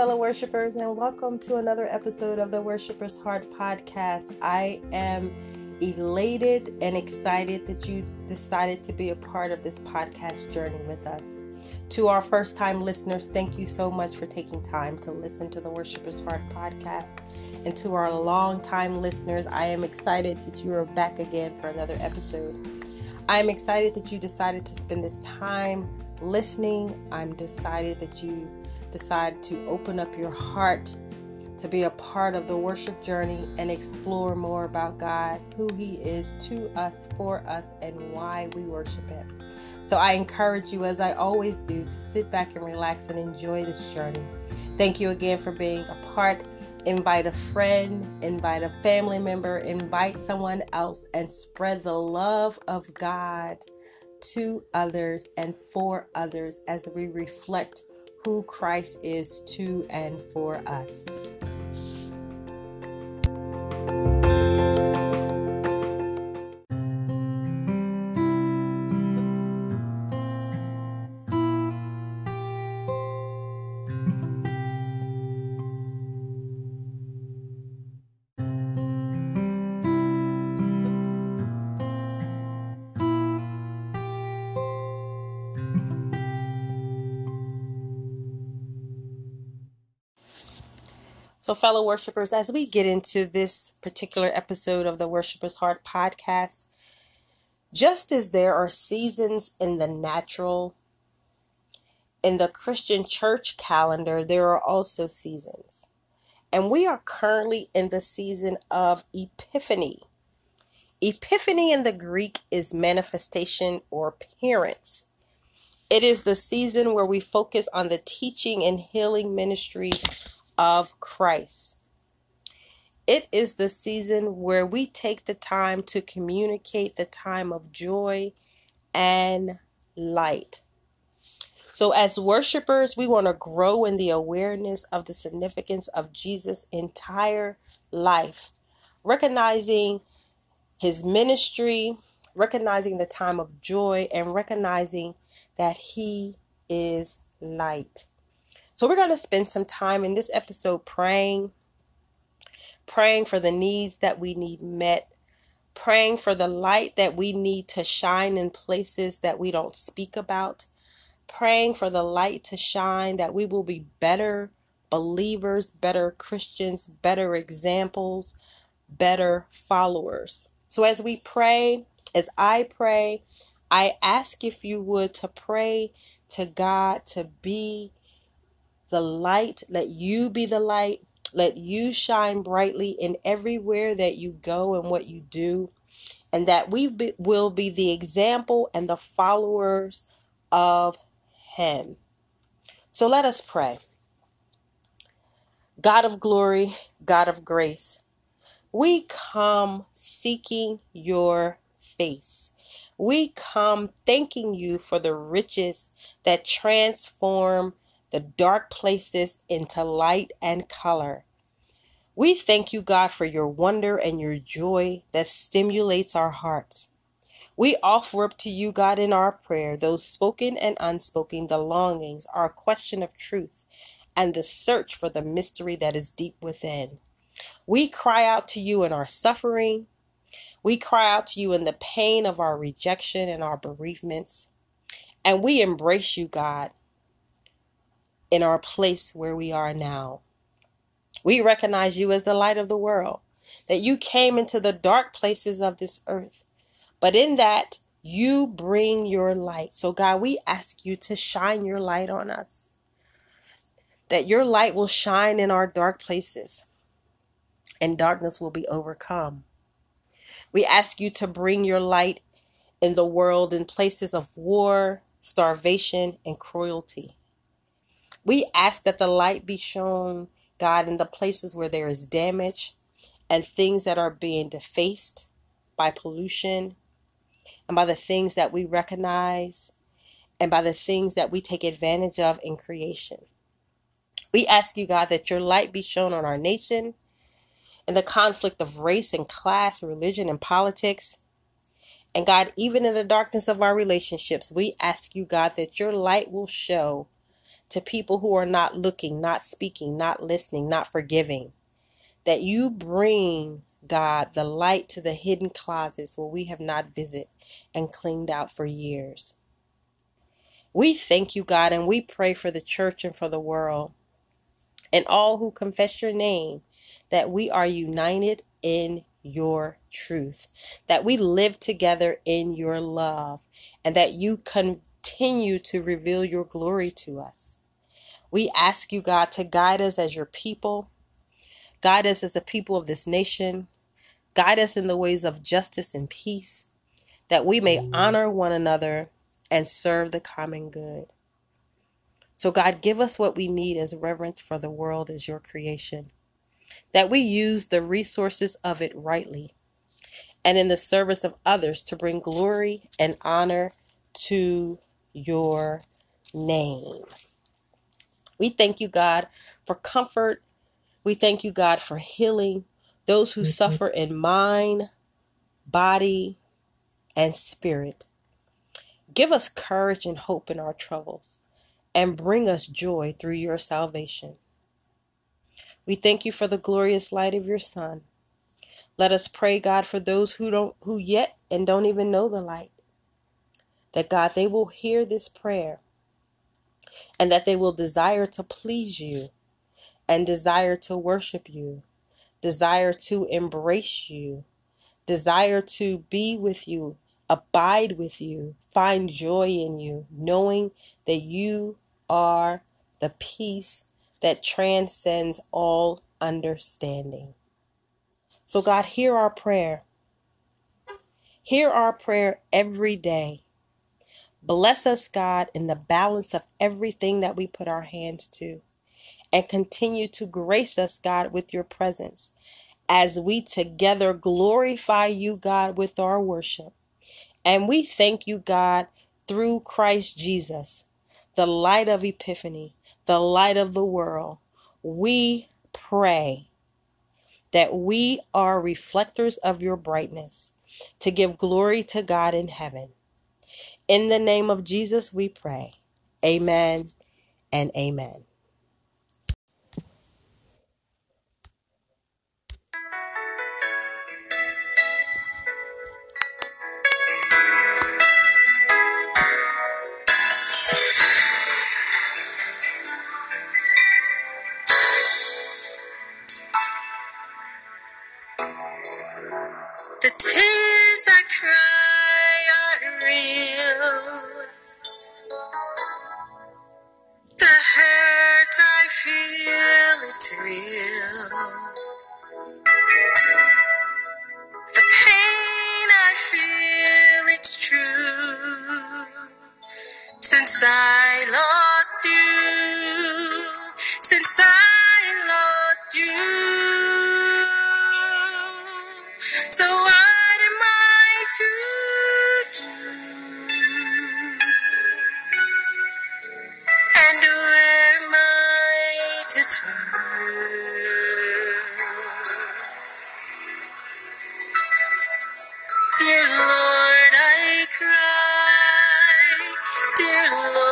Fellow worshipers, and welcome to another episode of the Worshipers Heart podcast. I am elated and excited that you decided to be a part of this podcast journey with us. To our first time listeners, thank you so much for taking time to listen to the Worshipers Heart podcast. And to our long time listeners, I am excited that you are back again for another episode. I am excited that you decided to spend this time listening. I'm decided that you decide to open up your heart to be a part of the worship journey and explore more about God, who He is to us, for us, and why we worship Him. So I encourage you, as I always do, to sit back and relax and enjoy this journey. Thank you again for being a part. Invite a friend, invite a family member, invite someone else, and spread the love of God to others and for others as we reflect who Christ is to and for us. So, fellow worshipers, as we get into this particular episode of the Worshipers Heart podcast, just as there are seasons in the natural, in the Christian church calendar, there are also seasons. And we are currently in the season of Epiphany. Epiphany in the Greek is manifestation or appearance. It is the season where we focus on the teaching and healing ministry of Christ. It is the season where we take the time to communicate the time of joy and light. So, as worshipers, we want to grow in the awareness of the significance of Jesus' entire life, recognizing his ministry, recognizing the time of joy, and recognizing that he is light. So we're going to spend some time in this episode praying, praying for the needs that we need met, praying for the light that we need to shine in places that we don't speak about, praying for the light to shine that we will be better believers, better Christians, better examples, better followers. So as we pray, as I pray, I ask if you would to pray to God to be the light. Let you be the light. Let you shine brightly in everywhere that you go and what you do. And that we be, will be the example and the followers of Him. So let us pray. God of glory, God of grace, we come seeking your face. We come thanking you for the riches that transform the dark places into light and color. We thank you, God, for your wonder and your joy that stimulates our hearts. We offer up to you, God, in our prayer, those spoken and unspoken, the longings, our question of truth, and the search for the mystery that is deep within. We cry out to you in our suffering. We cry out to you in the pain of our rejection and our bereavements. And we embrace you, God, in our place where we are now. We recognize you as the light of the world, that you came into the dark places of this earth. But in that, you bring your light. So, God, we ask you to shine your light on us, that your light will shine in our dark places and darkness will be overcome. We ask you to bring your light in the world in places of war, starvation, and cruelty. We ask that the light be shown, God, in the places where there is damage and things that are being defaced by pollution and by the things that we recognize and by the things that we take advantage of in creation. We ask you, God, that your light be shown on our nation in the conflict of race and class, religion and politics. And God, even in the darkness of our relationships, we ask you, God, that your light will show to people who are not looking, not speaking, not listening, not forgiving. That you bring, God, the light to the hidden closets where we have not visited and cleaned out for years. We thank you, God, and we pray for the church and for the world and all who confess your name that we are united in your truth, that we live together in your love, and that you continue to reveal your glory to us. We ask you, God, to guide us as your people, guide us as the people of this nation, guide us in the ways of justice and peace, that we may honor one another and serve the common good. So, God, give us what we need as reverence for the world as your creation, that we use the resources of it rightly and in the service of others to bring glory and honor to your name. We thank you, God, for comfort. We thank you, God, for healing those who mm-hmm. suffer in mind, body, and spirit. Give us courage and hope in our troubles and bring us joy through your salvation. We thank you for the glorious light of your Son. Let us pray, God, for those who don't who yet and don't even know the light. That God they will hear this prayer and that they will desire to please you and desire to worship you, desire to embrace you, desire to be with you, abide with you, find joy in you, knowing that you are the peace that transcends all understanding. So, God, hear our prayer. Hear our prayer every day. Bless us, God, in the balance of everything that we put our hands to. And continue to grace us, God, with your presence as we together glorify you, God, with our worship. And we thank you, God, through Christ Jesus, the light of Epiphany, the light of the world. We pray that we are reflectors of your brightness to give glory to God in heaven. In the name of Jesus, we pray. Amen and amen. Oh,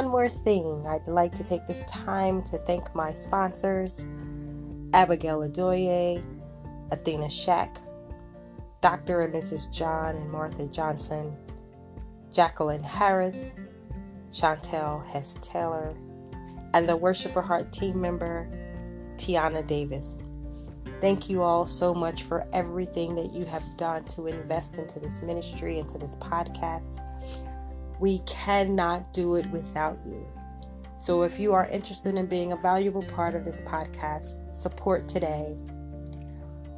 one more thing. I'd like to take this time to thank my sponsors Abigail Adoye, Athena Shack, Dr. and Mrs. John and Martha Johnson, Jacqueline Harris, Chantel Hess Taylor, and the Worshiper Heart team member Tiana Davis. Thank you all so much for everything that you have done to invest into this ministry, into this podcast. We cannot do it without you. So if you are interested in being a valuable part of this podcast, support today.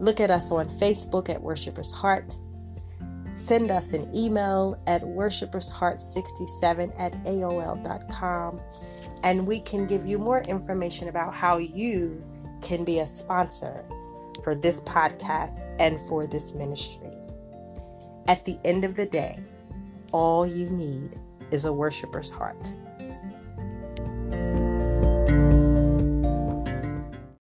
Look at us on Facebook at Worshipers Heart. Send us an email at worshipersheart67 at AOL.com and we can give you more information about how you can be a sponsor for this podcast and for this ministry. At the end of the day, all you need is a worshiper's heart.